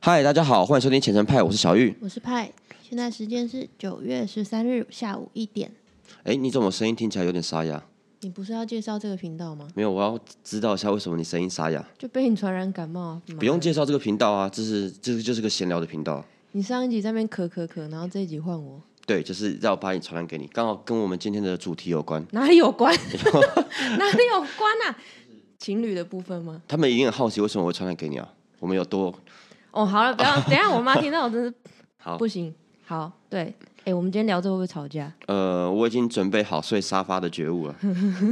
嗨，大家好，欢迎收听前程派，我是小玉。我是派，现在时间是九月十三日下午一点。哎，你怎么声音听起来有点沙哑？你不是要介绍这个频道吗？没有，我要知道一下为什么你声音沙哑。就被你传染感冒啊？不用介绍这个频道啊，这是这个就是个闲聊的频道。你上一集在那边咳咳咳，然后这一集换我。对，就是要把你传染给你，刚好跟我们今天的主题有关。哪里有关？哪里有关啊？情侣的部分吗？他们一定很好奇为什么会传染给你啊？我们有多？哦，好了，不要，等下我妈听到我真是 好不行。好，对，哎，我们今天聊这会不会吵架？呃，我已经准备好睡沙发的觉悟了。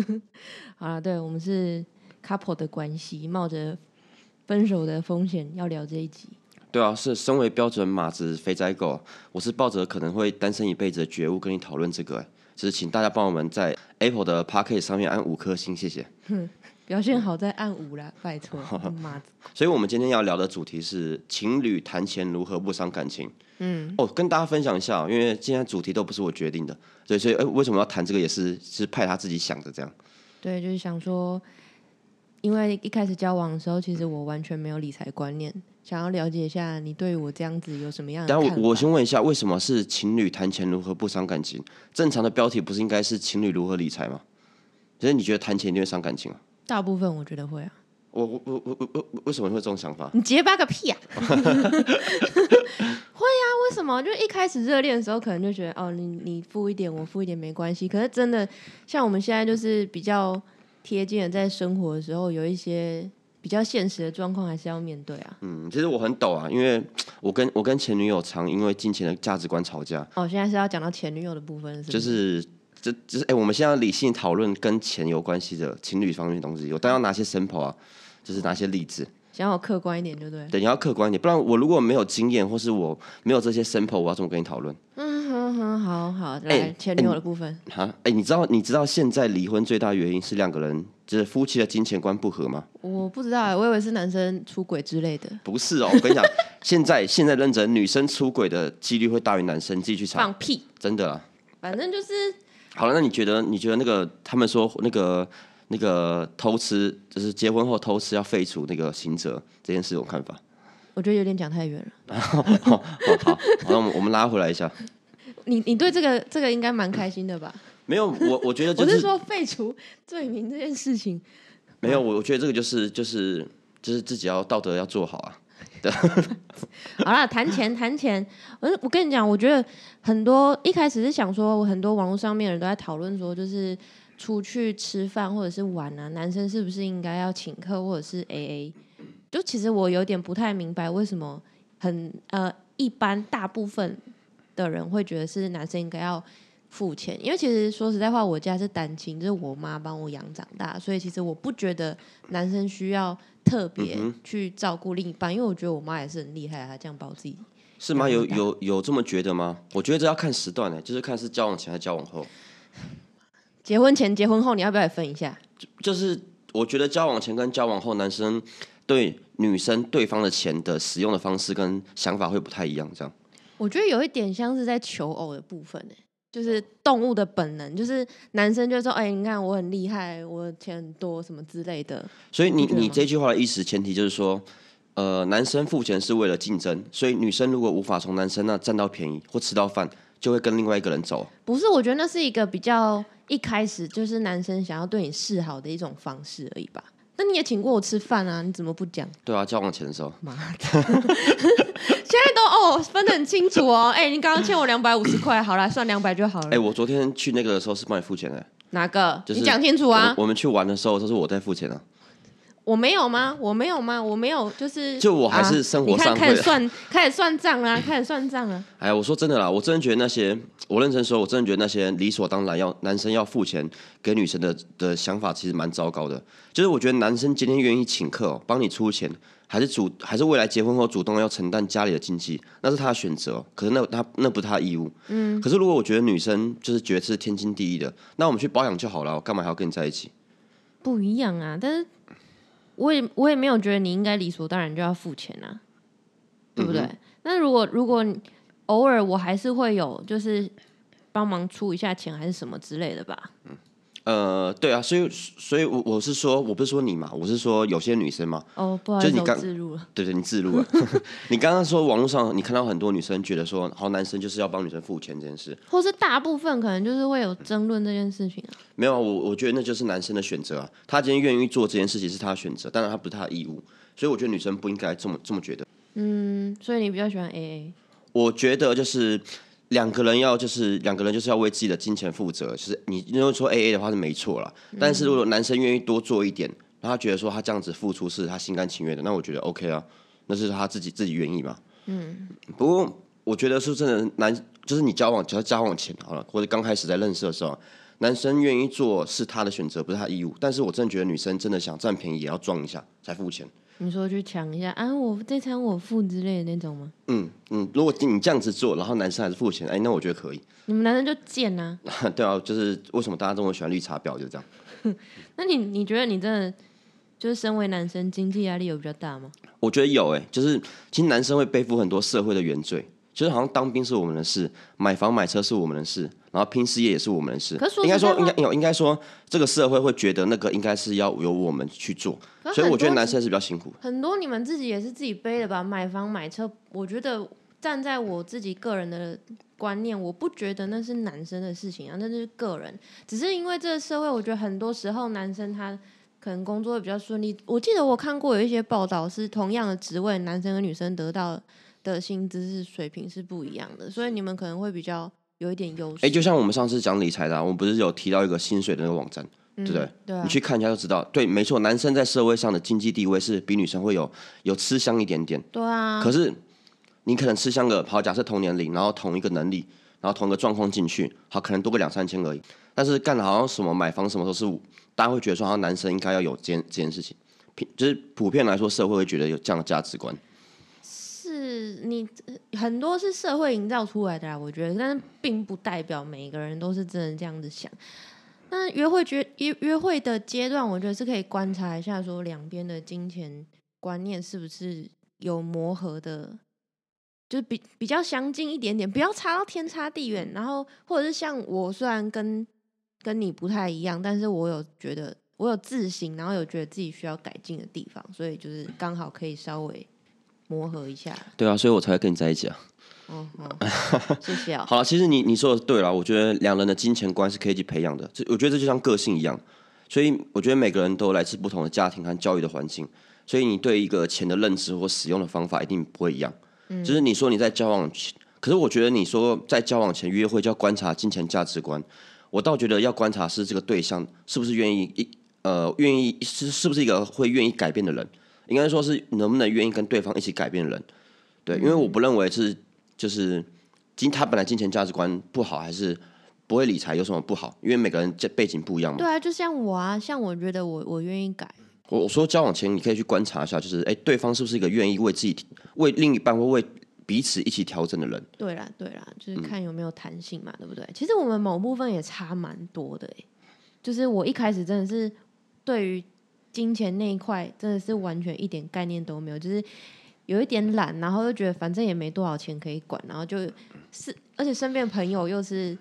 好了，对我们是 couple 的关系，冒着分手的风险要聊这一集。对啊，是身为标准马子肥仔狗，我是抱着可能会单身一辈子的觉悟跟你讨论这个。哎，就是请大家帮我们在 Apple 的 Park 上面按五颗星，谢谢。表现好再按五啦，拜托。所以，我们今天要聊的主题是情侣谈钱如何不伤感情。嗯，哦，跟大家分享一下，因为今天主题都不是我决定的，所以，所以，哎，为什么要谈这个，也是是派他自己想的这样。对，就是想说，因为一开始交往的时候，其实我完全没有理财观念，想要了解一下你对我这样子有什么样的。但我我先问一下，为什么是情侣谈钱如何不伤感情？正常的标题不是应该是情侣如何理财吗？其实你觉得谈钱一定会伤感情啊？大部分我觉得会啊，我我我我我我为什么会这种想法？你结巴个屁啊！会啊，为什么？就一开始热恋的时候，可能就觉得哦，你你付一点，我付一点没关系。可是真的像我们现在就是比较贴近的，在生活的时候，有一些比较现实的状况，还是要面对啊。嗯，其实我很抖啊，因为我跟我跟前女友常因为金钱的价值观吵架。哦，现在是要讲到前女友的部分，就是。这就是哎，我们现在理性讨论跟钱有关系的情侣方面的东西，我当然要拿些 sample 啊，就是拿些例子，想要客观一点，对不对？对，你要客观一点，不然我如果没有经验，或是我没有这些 sample，我要怎么跟你讨论？嗯哼哼，好好，来前女友的部分。哈，哎，你知道你知道现在离婚最大原因是两个人就是夫妻的金钱观不合吗？我不知道，我以为是男生出轨之类的。不是哦，我跟你讲，现在现在认真，女生出轨的几率会大于男生，自己去查。放屁！真的啊，反正就是。好了，那你觉得？你觉得那个他们说那个那个偷吃，就是结婚后偷吃要废除那个刑责这件事，有看法？我觉得有点讲太远了。好，好，好，那我们我们拉回来一下。你你对这个这个应该蛮开心的吧？没有，我我觉得 我是说废除罪名这件事情。没有，我我觉得这个就是就是就是自己要道德要做好啊。好啦，谈钱谈钱，我我跟你讲，我觉得很多一开始是想说，我很多网络上面人都在讨论说，就是出去吃饭或者是玩啊，男生是不是应该要请客或者是 A A？就其实我有点不太明白，为什么很呃一般大部分的人会觉得是男生应该要付钱，因为其实说实在话，我家是单亲，就是我妈帮我养长大，所以其实我不觉得男生需要。特别去照顾另一半，因为我觉得我妈也是很厉害，她这样把我自己是吗？有有有这么觉得吗？我觉得这要看时段呢，就是看是交往前还是交往后。结婚前、结婚后，你要不要也分一下？就是我觉得交往前跟交往后，男生对女生对方的钱的使用的方式跟想法会不太一样。这样，我觉得有一点像是在求偶的部分呢。就是动物的本能，就是男生就说：“哎，你看我很厉害，我钱很多，什么之类的。”所以你你这句话的意思前提就是说，呃，男生付钱是为了竞争，所以女生如果无法从男生那占到便宜或吃到饭，就会跟另外一个人走。不是，我觉得那是一个比较一开始就是男生想要对你示好的一种方式而已吧。那你也请过我吃饭啊？你怎么不讲？对啊，交往前的时候。妈的！现在都哦分得很清楚哦。哎，你刚刚欠我两百五十块，好了，算两百就好了。哎，我昨天去那个的时候是帮你付钱的。哪个？你讲清楚啊！我们去玩的时候都是我在付钱啊。我没有吗？我没有吗？我没有，就是就我还是生活上开始算开始算账啊，开始算账啊。哎，我说真的啦，我真的觉得那些我认真说，我真的觉得那些理所当然要男生要付钱给女生的的想法，其实蛮糟糕的。就是我觉得男生今天愿意请客帮你出钱，还是主还是未来结婚后主动要承担家里的经济，那是他的选择。可是那他那不是他的义务。嗯。可是如果我觉得女生就是觉得是天经地义的，那我们去保养就好了，我干嘛还要跟你在一起？不一样啊，但是。我也我也没有觉得你应该理所当然就要付钱啊，对不对？那如果如果偶尔我还是会有就是帮忙出一下钱还是什么之类的吧。嗯，呃，对啊，所以所以我我是说，我不是说你嘛，我是说有些女生嘛，哦，不好意思，就是你刚自入了。对对，你自录了。你刚刚说网络上你看到很多女生觉得说，好男生就是要帮女生付钱这件事，或是大部分可能就是会有争论这件事情啊。没有啊，我我觉得那就是男生的选择啊。他今天愿意做这件事情是他的选择，当然他不是他的义务，所以我觉得女生不应该这么这么觉得。嗯，所以你比较喜欢 AA。我觉得就是两个人要就是两个人就是要为自己的金钱负责，就是你如果说 A A 的话是没错啦，但是如果男生愿意多做一点，然后他觉得说他这样子付出是他心甘情愿的，那我觉得 OK 啊，那是他自己自己愿意嘛。嗯，不过我觉得是真的男，就是你交往，只要交往前好了，或者刚开始在认识的时候，男生愿意做是他的选择，不是他义务。但是我真的觉得女生真的想占便宜也要装一下才付钱。你说去抢一下啊，我这餐我付之类的那种吗？嗯嗯，如果你这样子做，然后男生还是付钱，哎，那我觉得可以。你们男生就贱呐、对啊，就是为什么大家这么喜欢绿茶婊，就这样。那你你觉得你真的就是身为男生，经济压力有比较大吗？我觉得有诶、就是其实男生会背负很多社会的原罪，就是好像当兵是我们的事，买房买车是我们的事，然后拼事业也是我们的事。可是应该说，应该有应该说，这个社会会觉得那个应该是要由我们去做，所以我觉得男生是比较辛苦。很多你们自己也是自己背的吧？买房买车，我觉得站在我自己个人的观念，我不觉得那是男生的事情啊，那是个人。只是因为这个社会，我觉得很多时候男生他可能工作会比较顺利。我记得我看过有一些报道，是同样的职位，男生和女生得到的薪资是水平是不一样的，所以你们可能会比较有一点优势。哎、就像我们上次讲理财的、啊，我们不是有提到一个薪水的那个网站，对不对？对啊你去看一下就知道。对，没错，男生在社会上的经济地位是比女生会有有吃香一点点。对啊，可是你可能吃香个，好，假设同年龄，然后同一个能力，然后同一个状况进去，好，可能多个两三千而已。但是干的好像什么买房什么都是，大家会觉得说，好像男生应该要有这件这件事情，平就是普遍来说，社会会觉得有这样的价值观。是你很多是社会营造出来的啦，我觉得，但是并不代表每个人都是真的这样子想。那约会觉约约会的阶段，我觉得是可以观察一下，说两边的金钱观念是不是有磨合的，就是比比较相近一点点，不要差到天差地远。然后或者是像我，虽然跟跟你不太一样，但是我有觉得我有自省，然后有觉得自己需要改进的地方，所以就是刚好可以稍微磨合一下。对啊，所以我才会跟你在一起啊。嗯嗯，谢谢哦。好了，其实你你说的对了，我觉得两人的金钱观是可以去培养的。这我觉得这就像个性一样，所以我觉得每个人都来自不同的家庭和教育的环境，所以你对一个钱的认知或使用的方法一定不会一样。嗯就是你说你在交往前，可是我觉得你说在交往前约会就要观察金钱价值观，我倒觉得要观察是这个对象是不是愿意一呃愿意是是不是一个会愿意改变的人，应该说是能不能愿意跟对方一起改变人。对，因为我不认为是就是金他本来金钱价值观不好，还是不会理财有什么不好？因为每个人这背景不一样嘛。对啊，就像我啊，像我觉得我我愿意改，我我说交往前你可以去观察一下，就是哎，对方是不是一个愿意为自己、为另一半或为彼此一起调整的人？对啦对啦，嗯就是看有没有弹性嘛，对不对？其实我们某部分也差蛮多的诶，就是我一开始真的是对于金钱那一块真的是完全一点概念都没有，就是有一点懒，然后又觉得反正也没多少钱可以管，然后就是而且身边朋友又是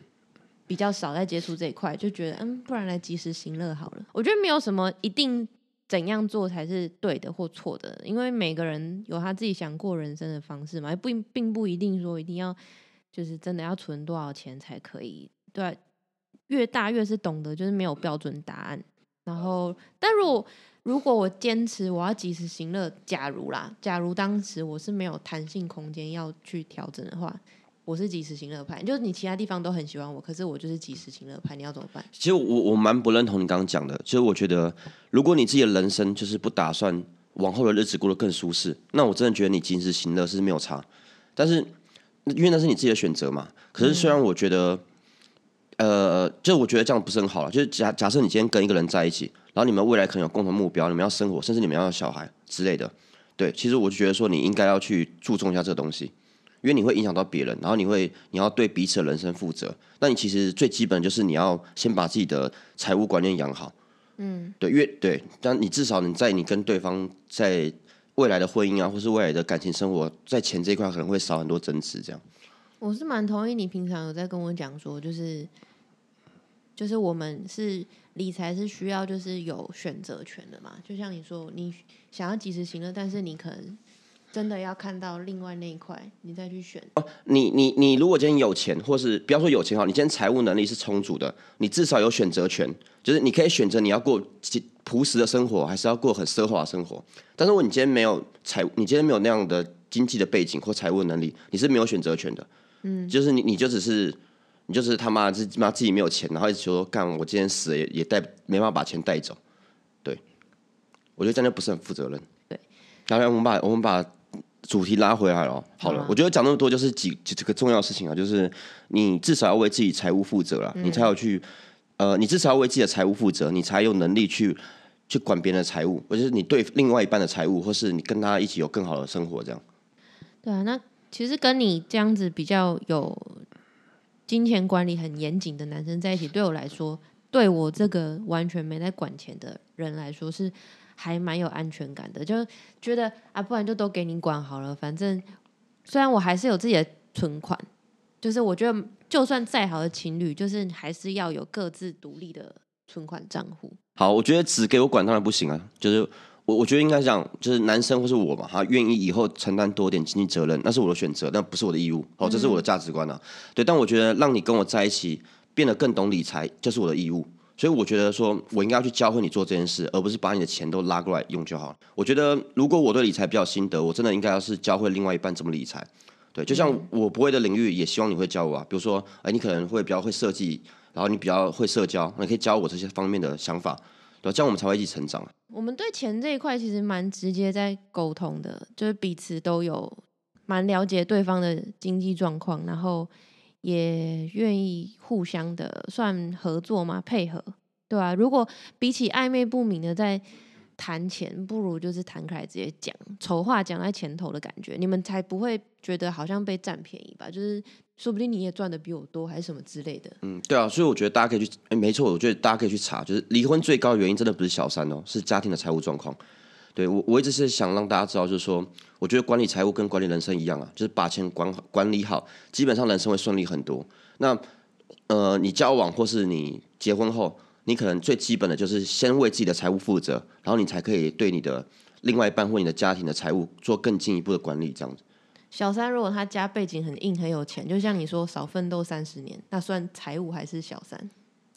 比较少在接触这一块，就觉得嗯，不然来及时行乐好了。我觉得没有什么一定怎样做才是对的或错的，因为每个人有他自己想过人生的方式嘛，也不并不一定说一定要就是真的要存多少钱才可以，对、越大越是懂得就是没有标准答案。然后，但如果如果我坚持我要及时行乐，假如啦，假如当时我是没有弹性空间要去调整的话，我是及时行乐派，就是你其他地方都很喜欢我，可是我就是及时行乐派，你要怎么办？其实我我蛮不认同你刚刚讲的，就是我觉得如果你自己的人生就是不打算往后的日子过得更舒适，那我真的觉得你及时行乐是没有差。但是因为那是你自己的选择嘛。可是虽然我觉得，呃，就我觉得这样不是很好了。就是假假设你今天跟一个人在一起，然后你们未来可能有共同目标，你们要生活，甚至你们要有小孩之类的。对，其实我就觉得说你应该要去注重一下这个东西，因为你会影响到别人，然后你会你要对彼此的人生负责。那你其实最基本就是你要先把自己的财务观念养好。嗯，对，因为对，但你至少你在你跟对方在未来的婚姻啊，或是未来的感情生活，在钱这一块可能会少很多争执，这样。我是蛮同意你平常有在跟我讲说，就是就是我们是理财是需要就是有选择权的嘛，就像你说，你想要及时行乐，但是你可能真的要看到另外那一块，你再去选。哦你你你如果今天有钱，或是不要说有钱哈，你今天财务能力是充足的，你至少有选择权，就是你可以选择你要过朴实的生活，还是要过很奢华的生活。但是如果你今天没有财，你今天没有那样的经济的背景或财务能力，你是没有选择权的。嗯，就是你你就只是你就是他妈自妈自己没有钱，然后一直说干我今天死了也也带没办法把钱带走。对，我觉得这样就不是很负责任。对，然后我们把我们把主题拉回来了。好了，我觉得讲那么多就是几几这个重要事情啊，就是你至少要为自己财务负责了，你才有去呃，你至少要为自己的财务负责，你才有能力去去管别人的财务，或者是你对另外一半的财务，或是你跟他一起有更好的生活这样。对啊，那其实跟你这样子比较有金钱管理很严谨的男生在一起，对我来说，对我这个完全没在管钱的人来说，是还蛮有安全感的。就觉得啊，不然就都给你管好了。反正虽然我还是有自己的存款，就是我觉得就算再好的情侣，就是还是要有各自独立的存款账户。好，我觉得只给我管当然不行啊，就是我我觉得应该讲，就是男生或是我嘛，他愿意以后承担多点经济责任，那是我的选择，那不是我的义务。哦，这是我的价值观啊。对，但我觉得让你跟我在一起，变得更懂理财，就是我的义务。所以我觉得说，我应该要去教会你做这件事，而不是把你的钱都拉过来用就好了。我觉得，如果我对理财比较心得，我真的应该要是教会另外一半怎么理财。对，就像我不会的领域，也希望你会教我啊。比如说，哎，你可能会比较会设计，然后你比较会社交，你可以教我这些方面的想法，对，这样我们才会一起成长。我们对钱这一块其实蛮直接在沟通的，就是彼此都有蛮了解对方的经济状况，然后也愿意互相的算合作嘛，配合，对吧、如果比起暧昧不明的在谈钱，不如就是谈开来直接讲，丑话讲在前头的感觉，你们才不会觉得好像被占便宜吧？就是说不定你也赚的比我多，还是什么之类的。嗯，对啊，所以我觉得大家可以去，哎，没错，我觉得大家可以去查，就是离婚最高的原因真的不是小三哦，是家庭的财务状况。对我，我一直是想让大家知道，就是说，我觉得管理财务跟管理人生一样啊，就是把钱管好管理好，基本上人生会顺利很多。那呃，你交往或是你结婚后，你可能最基本的就是先为自己的财务负责，然后你才可以对你的另外一半或你的家庭的财务做更进一步的管理，这样子。小三如果他家背景很硬很有钱，就像你说少奋斗三十年，那算财务还是小三？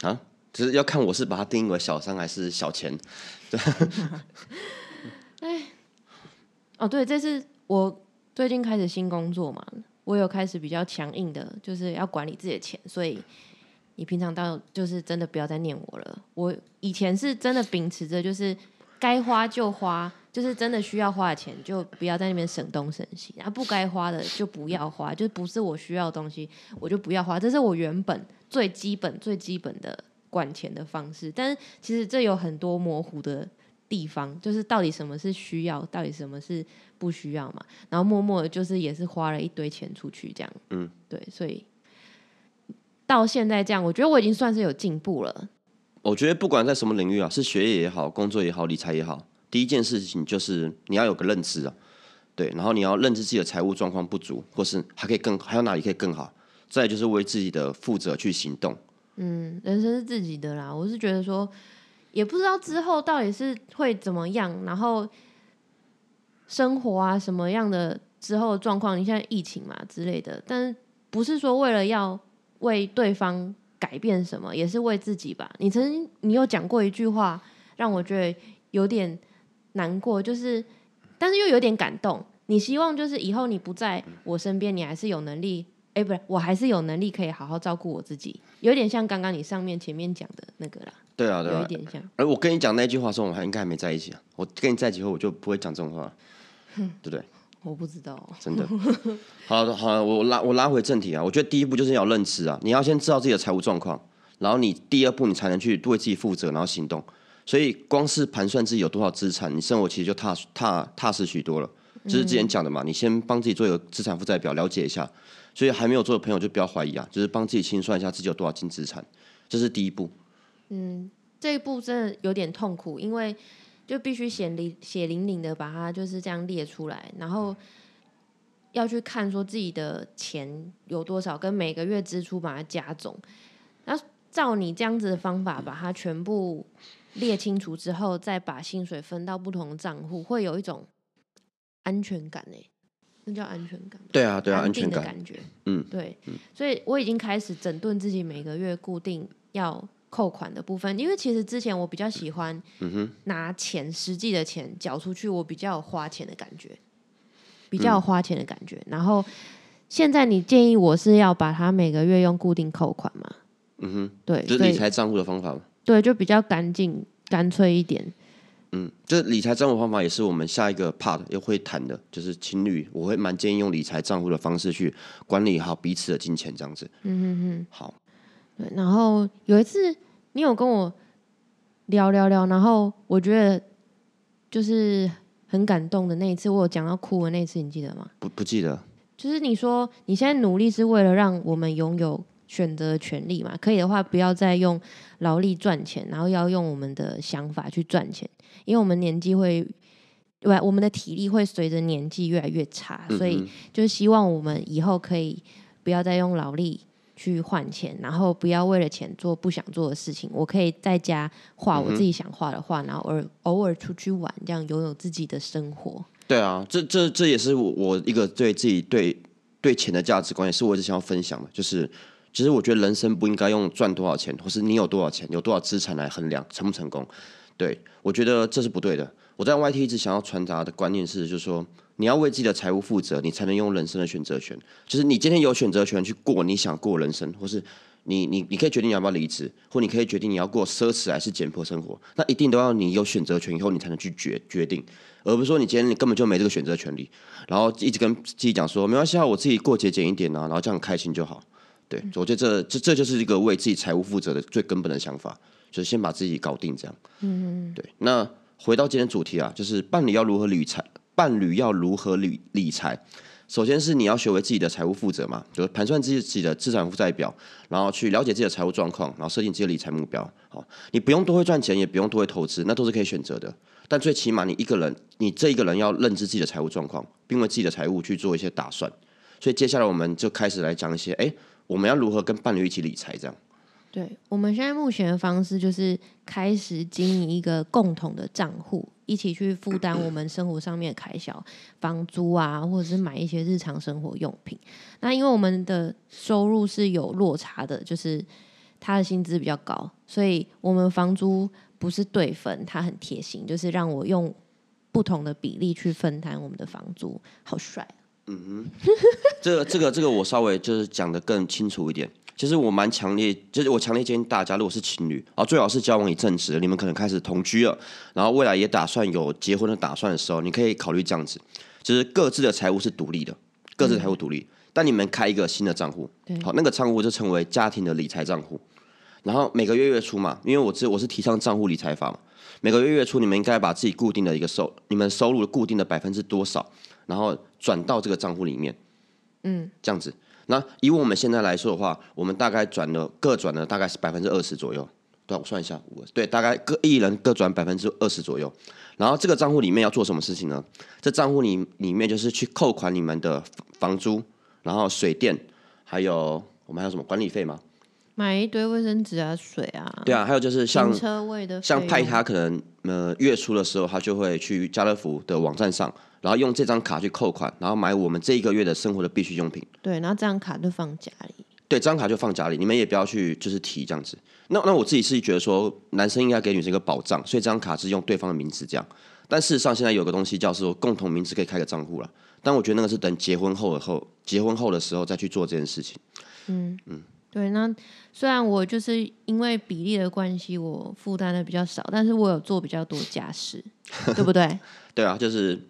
啊，就是要看我是把它定义为小三还是小钱。哦，对，这是我最近开始新工作嘛，我有开始比较强硬的，就是要管理自己的钱，所以你平常到就是真的不要再念我了。我以前是真的秉持着就是该花就花，就是真的需要花的钱就不要在那边省东省西，然后不该花的就不要花，就不是我需要的东西我就不要花，这是我原本最基本最基本的管钱的方式。但是其实这有很多模糊的地方，就是到底什么是需要，到底什么是不需要嘛？然后默默的，就是也是花了一堆钱出去这样。嗯，对，所以到现在这样，我觉得我已经算是有进步了。我觉得不管在什么领域啊，是学业也好，工作也好，理财也好，第一件事情就是你要有个认知啊，对，然后你要认知自己的财务状况不足，或是还可以更还有哪里可以更好，再就是为自己的负责去行动。嗯，人生是自己的啦。我是觉得说，也不知道之后到底是会怎么样，然后生活啊什么样的之后状况，你现在疫情嘛之类的，但是不是说为了要为对方改变什么，也是为自己吧。你曾经你有讲过一句话，让我觉得有点难过，就是但是又有点感动。你希望就是以后你不在我身边，你还是有能力。哎，不是，我还是有能力可以好好照顾我自己，有点像刚刚你上面前面讲的那个啦，对啊，对啊有一。点像。而我跟你讲那句话的时候，我还应该还没在一起啊。我跟你在一起后，我就不会讲这种话，对不对？我不知道，真的。好的，好的，我拉我拉回正题啊。我觉得第一步就是要认知啊，你要先知道自己的财务状况，然后你第二步你才能去为自己负责，然后行动。所以光是盘算自己有多少资产，你生活其实就踏踏踏实许多了。就是之前讲的嘛，你先帮自己做一个资产负债表，了解一下。所以还没有做的朋友就不要怀疑啊，就是帮自己清算一下自己有多少净资产，这是第一步。嗯这一步真的有点痛苦，因为就必须血淋血淋淋的把它就是这样列出来，然后要去看说自己的钱有多少，跟每个月支出把它加总。那这照你这样子的方法把它全部列清楚之后，再把薪水分到不同的账户，会有一种安全感诶、那叫安全感吗。对啊，对啊，安全感，的感觉。嗯，对，所以我已经开始整顿自己每个月固定要扣款的部分，因为其实之前我比较喜欢嗯拿钱实际的钱缴出去，我比较有花钱的感觉，比嗯较有花钱的感觉。然后现在你建议我是要把它每个月用固定扣款嘛？嗯哼，对，就是理财账户的方法嘛。对就比较干净干脆一点。嗯，这理财账户方法也是我们下一个 part 又会谈的，就是情侣，我会蛮建议用理财账户的方式去管理好彼此的金钱，这样子。嗯嗯嗯。好，对，然后有一次你有跟我聊聊聊，然后我觉得就是很感动的那一次，我有讲到哭的那一次，你记得吗？不不记得，就是你说你现在努力是为了让我们拥有选择权利嘛？可以的话，不要再用劳力赚钱，然后要用我们的想法去赚钱，因为我们年纪会。对，我们的体力会随着年纪越来越差，所以嗯就是希望我们以后可以不要再用劳力去换钱，然后不要为了钱做不想做的事情。我可以在家画我自己想画的画，然后偶尔偶尔出去玩，这样拥有自己的生活。对啊，这这这也是我我一个对自己对对钱的价值观，也是我一直想要分享的，就是其实我觉得人生不应该用赚多少钱，或是你有多少钱、有多少资产来衡量成不成功。对我觉得这是不对的。我在 YT 一直想要传达的观念是，就是说你要为自己的财务负责，你才能用人生的选择权。就是你今天有选择权去过你想过人生，或是你你你可以决定要不要离职，或你可以决定你要过奢侈还是简朴生活。那一定都要你有选择权以后，你才能去决决定，而不是说你今天你根本就没这个选择权利，然后一直跟自己讲说没关系啊，我自己过节俭一点啊，然后这样开心就好。对，我觉得这这这就是一个为自己财务负责的最根本的想法，就是先把自己搞定这样。嗯，对。那回到今天主题啊，就是伴侣要如何理财，伴侣要如何理理财。首先是你要学会自己的财务负责嘛，就是盘算自己自己的资产负债表，然后去了解自己的财务状况，然后设定自己的理财目标。好，你不用多会赚钱，也不用多会投资，那都是可以选择的。但最起码你一个人，你这一个人要认知自己的财务状况，并为自己的财务去做一些打算。所以接下来我们就开始来讲一些，哎，我们要如何跟伴侣一起理财这样。对，我们现在目前的方式就是开始经营一个共同的账户，一起去负担我们生活上面的开销，房租啊，或者是买一些日常生活用品。那因为我们的收入是有落差的，就是他的薪资比较高，所以我们房租不是对分，他很贴心，就是让我用不同的比例去分摊我们的房租，好帅！这个这个这个我稍微就是讲的更清楚一点。其实我蛮强烈，就是我强烈建议大家，如果是情侣啊，最好是交往一阵子，你们可能开始同居了，然后未来也打算有结婚的打算的时候，你可以考虑这样子，就是各自的财务是独立的，各自财务独立，但你们开一个新的账户，对。好，那个账户就称为家庭的理财账户，然后每个月月初嘛，因为我知我是提倡账户理财法嘛，每个月月初你们应该把自己固定的一个收，你们收入的固定的百分之多少，然后转到这个账户里面，嗯，这样子。那以我们现在来说的话，我们大概转了各转了大概是百分之二十左右。对，我算一下，五对，大概各一人各转百分之二十左右。然后这个账户里面要做什么事情呢？这账户里里面就是去扣款你们的房租，然后水电，还有我们还有什么管理费吗？买一堆卫生纸啊、水啊，对啊，还有就是像车位的像派他可能呃月初的时候，他就会去家乐福的网站上，然后用这张卡去扣款，然后买我们这一个月的生活的必需用品。对，然后这张卡就放家里。对，这张卡就放家里，你们也不要去就是提这样子。那那我自己是觉得说，男生应该给女生一个保障，所以这张卡是用对方的名字这样。但事实上，现在有个东西叫做共同名字可以开个账户了，但我觉得那个是等结婚后的后结婚后的时候再去做这件事情。嗯嗯对，那虽然我就是因为比例的关系，我负担的比较少，但是我有做比较多家事，对不对？对啊，就是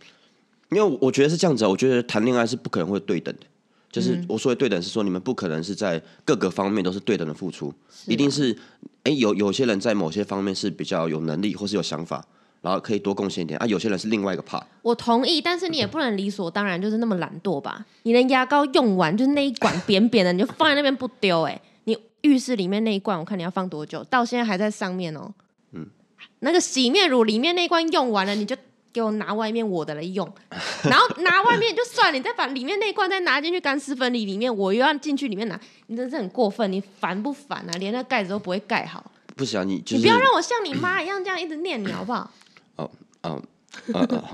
因为我觉得是这样子啊，我觉得谈恋爱是不可能会对等的。就是我说的对等是说，你们不可能是在各个方面都是对等的付出，一定是哎有有些人在某些方面是比较有能力或是有想法，然后可以多贡献一点啊，有些人是另外一个 part。我同意，但是你也不能理所当然就是那么懒惰吧？你的牙膏用完就是那一管扁扁的，你就放在那边不丢、哎，你浴室里面那一罐，我看你要放多久？到现在还在上面哦。嗯，那个洗面乳里面那一罐用完了，你就给我拿外面我的来用，然后拿外面就算了，你再把里面那罐再拿进去干湿分离里面，我又要进去里面拿，你真是很过分，你烦不烦啊？连那盖子都不会盖好，不行啊，你就是你不要让我像你妈一样这样一直念你好不好？哦哦。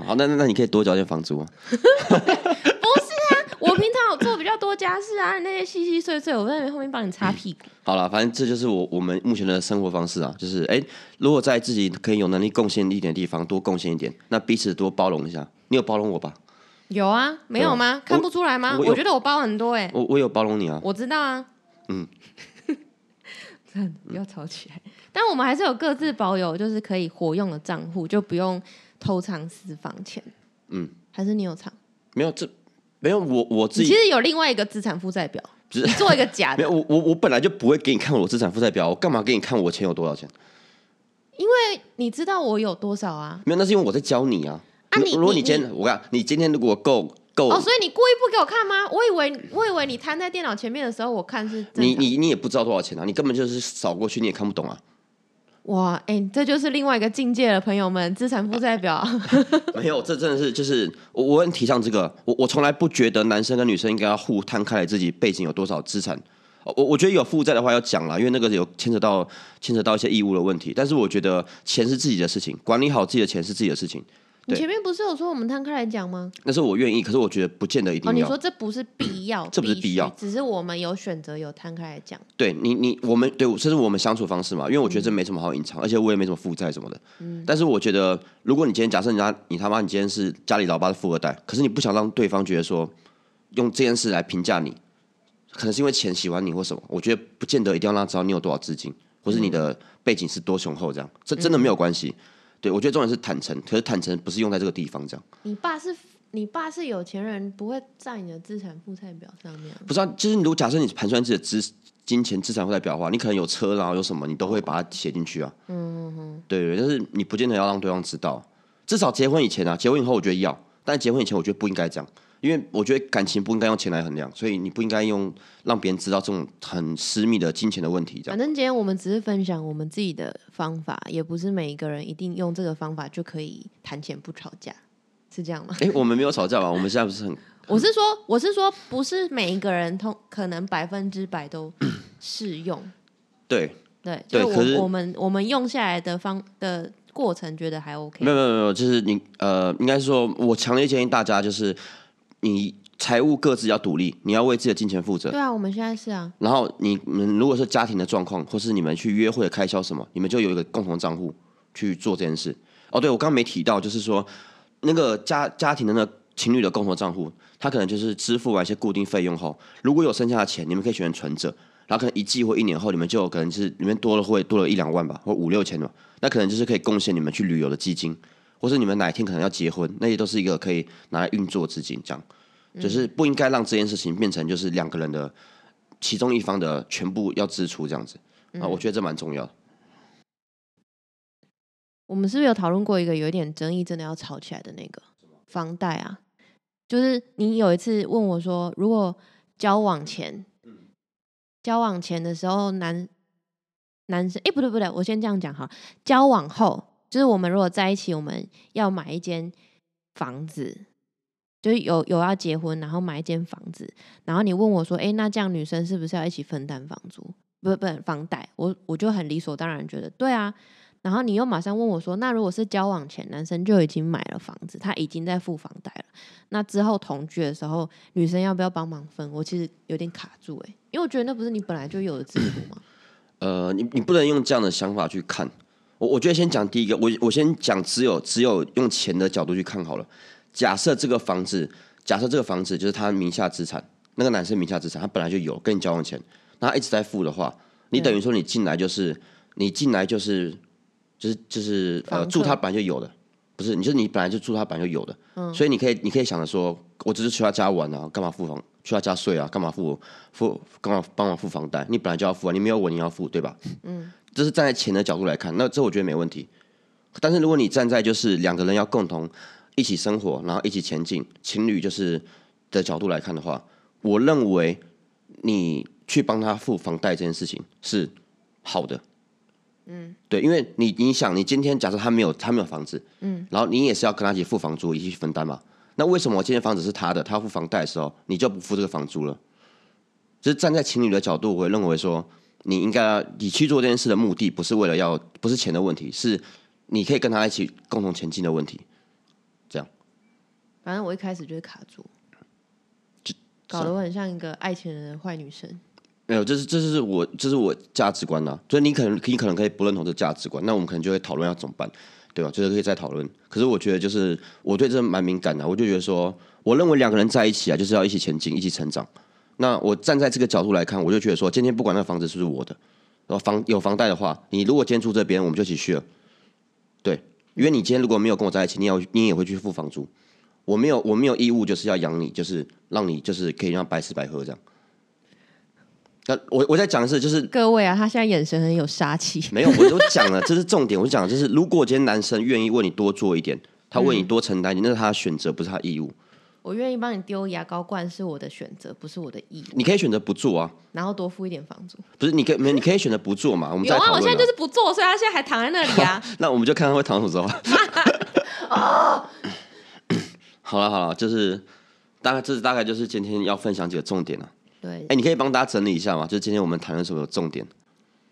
好，那那那你可以多交点房租啊。我平常有做比较多家事啊，那些细细碎碎，我在后面帮你擦屁股。好了，反正这就是我我们目前的生活方式啊，就是哎、如果在自己可以有能力贡献一点的地方多贡献一点，那彼此多包容一下。你有包容我吧？有啊，没有吗？看不出来吗？我觉得我包很多哎、我我有包容你啊。我知道啊。嗯，真的不要吵起来。但我们还是有各自保有就是可以活用的账户，就不用偷藏私房钱。嗯，还是你有藏？没有这没有我我自己其实有另外一个资产负债表，只是你做一个假 没有，我我我本来就不会给你看我资产负债表，我干嘛给你看我钱有多少钱？因为你知道我有多少啊。没有，那是因为我在教你啊。啊你如如果你你今天我讲你今天如果够够，哦，所以你故意不给我看吗？我以为我以为你摊在电脑前面的时候，我看是你你你也不知道多少钱啊，你根本就是扫过去你也看不懂啊。哇，哎、这就是另外一个境界了，朋友们，资产负债表。没有，这真的是就是我我很提倡这个，我我从来不觉得男生跟女生应该要互摊开来自己背景有多少资产。哦我我觉得有负债的话要讲啦，因为那个有牵扯到牵扯到一些义务的问题。但是我觉得钱是自己的事情，管理好自己的钱是自己的事情，对你前面不是有说我们摊开来讲吗？那是我愿意，可是我觉得不见得一哦，你定要。说这不是必 要，这不是必要须只是我们有选择有摊开来讲。对你你我们对，这是我们相处方式嘛，因为我觉得这没什么好隐藏，而且我也没什么负债什么的。嗯但是我觉得，如果你今天假设你家你他妈你今天是家里老爸的富二代，可是你不想让对方觉得说用这件事来评价你，可能是因为钱喜欢你或什么，我觉得不见得一定要让他知道你有多少资金，或是你的背景是多雄厚，这样这真的没有关系。对我觉得重点是坦诚，可是坦诚不是用在这个地方这样。你爸是你爸是有钱人，不会在你的资产负债表上面啊。不是啊，就是如果假设你盘算自己的资金钱资产负债表的话，你可能有车，然后有什么，你都会把它写进去啊。嗯嗯对对，但是你不见得要让对方知道，至少结婚以前啊，结婚以后我觉得要，但结婚以前我觉得不应该这样，因为我觉得感情不应该用钱来衡量，所以你不应该用让别人知道这种很私密的金钱的问题这样。反正今天我们只是分享我们自己的方法，也不是每一个人一定用这个方法就可以谈钱不吵架，是这样吗？哎，我们没有吵架吧？我们现在不是很我是说，我是说，不是每一个人通可能百分之百都适用。对，对，对就是我我们我们用下来的方的过程，觉得还 OK 没。有没有没有，就是你呃，应该是说，我强烈建议大家就是你财务各自要独立，你要为自己的金钱负责。对啊，我们现在是啊，然后你们如果是家庭的状况，或是你们去约会的开销什么，你们就有一个共同账户去做这件事。哦，对我刚刚没提到，就是说那个家家庭的那个情侣的共同账户，他可能就是支付完一些固定费用后，如果有剩下的钱，你们可以选择存着，然后可能一季或一年后，你们就有可能是里面多了会多了一两万吧，或五六千吧，那可能就是可以贡献你们去旅游的基金，或是你们哪一天可能要结婚，那些都是一个可以拿来运作资金，这样。就是不应该让这件事情变成就是两个人的其中一方的全部要支出这样子啊，我觉得这蛮重要的。我们是不是有讨论过一个有一点争议，真的要吵起来的那个房贷啊？就是你有一次问我说，如果交往前，交往前的时候男男生，哎、不对不对，我先这样讲哈，交往后，就是我们如果在一起，我们要买一间房子，就是有有要结婚，然后买一间房子，然后你问我说，哎、那这样女生是不是要一起分担房租？不是不是房贷，我我就很理所当然觉得对啊。然后你又马上问我说，那如果是交往前男生就已经买了房子，他已经在付房贷了，那之后同居的时候，女生要不要帮忙分？我其实有点卡住哎、因为我觉得那不是你本来就有的制度吗？呃，你你不能用这样的想法去看。我我觉得先讲第一个，我我先讲只有只有用钱的角度去看好了。假设这个房子，假设这个房子就是他名下资产，那个男生名下资产，他本来就有，跟你交往前，那他一直在付的话，你等于说你进来就是你进来就是就是就是呃住他本来就有的，不是，你就是你本来就住他本来就有的，所以你可以你可以想着说，我只是去他家玩啊，干嘛付房？去他家睡啊，干嘛付付干嘛帮忙付房贷？你本来就要付啊，你没有我你要付对吧？嗯，这是站在钱的角度来看，那这我觉得没问题。但是如果你站在就是两个人要共同一起生活，然后一起前进，情侣就是的角度来看的话，我认为你去帮他付房贷这件事情是好的，嗯，对，因为你你想，你今天假设他没有他没有房子，嗯，然后你也是要跟他一起付房租，一起分担嘛。那为什么我今天房子是他的，他要付房贷的时候，你就不付这个房租了？就是站在情侣的角度，我会认为说，你应该你去做这件事的目的，不是为了要不是钱的问题，是你可以跟他一起共同前进的问题。这样，反正我一开始就是卡住，搞得我很像一个爱钱人的坏女生。没有，这是这是我这是我价值观呐，所以你可能你可能可以不认同这价值观，那我们可能就会讨论要怎么办，对吧？就是可以再讨论。可是我觉得就是我对这蛮敏感的，我就觉得说，我认为两个人在一起啊，就是要一起前进，一起成长。那我站在这个角度来看，我就觉得说，今天不管那房子是不是我的，然后房有房贷的话，你如果今天住这边，我们就一起去了。对，因为你今天如果没有跟我在一起，你要你也会去付房租，我没有我没有义务就是要养你，就是让你就是可以让白吃白喝这样。那我我在讲的是，就是各位啊，他现在眼神很有杀气。没有，我都讲了，这是重点。我就讲，就是如果今天男生愿意为你多做一点，他为你多承担那是他的选择，不是他义务。我愿意帮你丢牙膏罐，是我的选择，不是我的义务。你可以选择不做啊，然后多付一点房租。不是，你可以没，你可以选择不做嘛。我们有啊，我现在就就是不做，所以他现在还躺在那里啊。那我们就看他会躺什么时候。好了好了，就是大概这是大概就是今天要分享几个重点了。对，哎，你可以帮大家整理一下吗？就是今天我们谈论什么重点？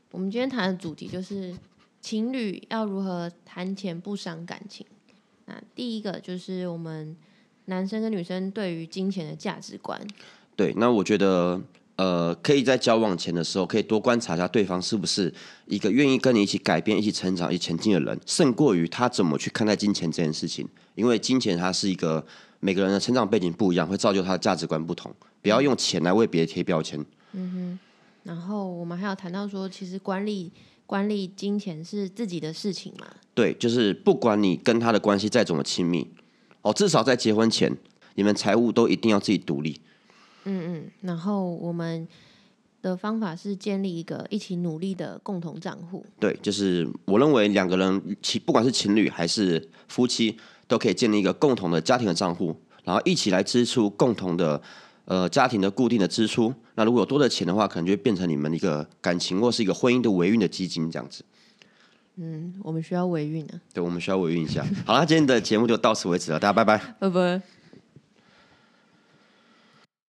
我们今天谈的主题就是情侣要如何谈钱不伤感情。那第一个就是我们男生跟女生对于金钱的价值观。对，那我觉得呃，可以在交往前的时候，可以多观察一下对方是不是一个愿意跟你一起改变、一起成长、一起前进的人，胜过于他怎么去看待金钱这件事情。因为金钱它是一个每个人的成长背景不一样，会造就他的价值观不同。不要用钱来为别人贴标签。嗯哼。然后我们还有谈到说，其实管理管理金钱是自己的事情嘛。对，就是不管你跟他的关系再怎么亲密，哦，至少在结婚前，你们财务都一定要自己独立。嗯嗯。然后我们的方法是建立一个一起努力的共同账户。对，就是我认为两个人情不管是情侣还是夫妻，都可以建立一个共同的家庭的账户，然后一起来支出共同的呃家庭的固定的支出。那如果有多的钱的话，可能就会变成你们一个感情或是一个婚姻的维运的基金这样子。嗯，我们需要维运啊。对，我们需要维运一下。好了，今天的节目就到此为止了，大家拜拜。拜拜。